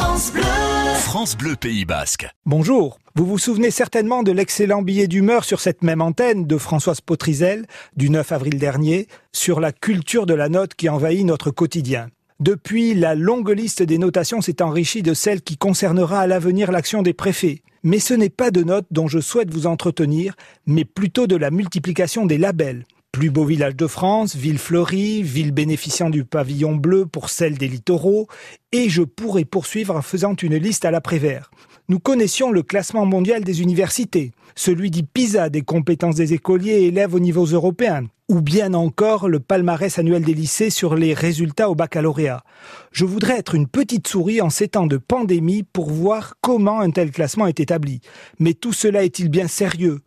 France Bleu. France Bleu Pays Basque. Bonjour. Vous vous souvenez certainement de l'excellent billet d'humeur sur cette même antenne de Françoise Potrizel du 9 avril dernier sur la culture de la note qui envahit notre quotidien. Depuis, la longue liste des notations s'est enrichie de celle qui concernera à l'avenir l'action des préfets. Mais ce n'est pas de notes dont je souhaite vous entretenir, mais plutôt de la multiplication des labels. Plus beau village de France, ville fleurie, ville bénéficiant du pavillon bleu pour celle des littoraux, et je pourrais poursuivre en faisant une liste à l'après-vert. Nous connaissions le classement mondial des universités, celui dit PISA des compétences des écoliers et élèves aux niveaux européens, ou bien encore le palmarès annuel des lycées sur les résultats au baccalauréat. Je voudrais être une petite souris en ces temps de pandémie pour voir comment un tel classement est établi. Mais tout cela est-il bien sérieux?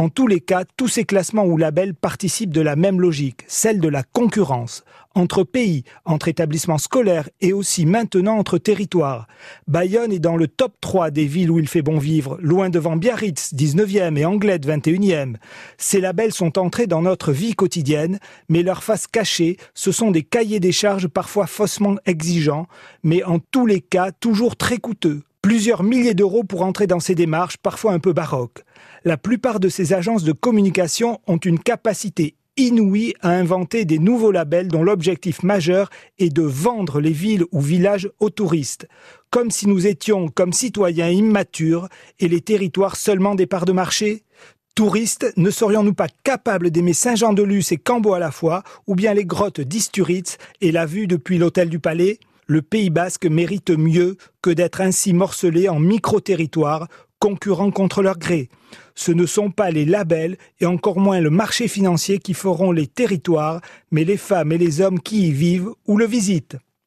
En tous les cas, tous ces classements ou labels participent de la même logique, celle de la concurrence, entre pays, entre établissements scolaires et aussi maintenant entre territoires. Bayonne est dans le top 3 des villes où il fait bon vivre, loin devant Biarritz, 19e, et Anglette, 21e. Ces labels sont entrés dans notre vie quotidienne, mais leur face cachée, ce sont des cahiers des charges parfois faussement exigeants, mais en tous les cas toujours très coûteux. Plusieurs milliers d'euros pour entrer dans ces démarches, parfois un peu baroques. La plupart de ces agences de communication ont une capacité inouïe à inventer des nouveaux labels dont l'objectif majeur est de vendre les villes ou villages aux touristes, comme si nous étions comme citoyens immatures et les territoires seulement des parts de marché. Touristes, ne serions-nous pas capables d'aimer Saint-Jean-de-Luz et Cambo à la fois, ou bien les grottes d'Isturitz et la vue depuis l'hôtel du Palais? Le Pays basque mérite mieux que d'être ainsi morcelé en micro-territoires concurrents contre leur gré. Ce ne sont pas les labels et encore moins le marché financier qui feront les territoires, mais les femmes et les hommes qui y vivent ou le visitent.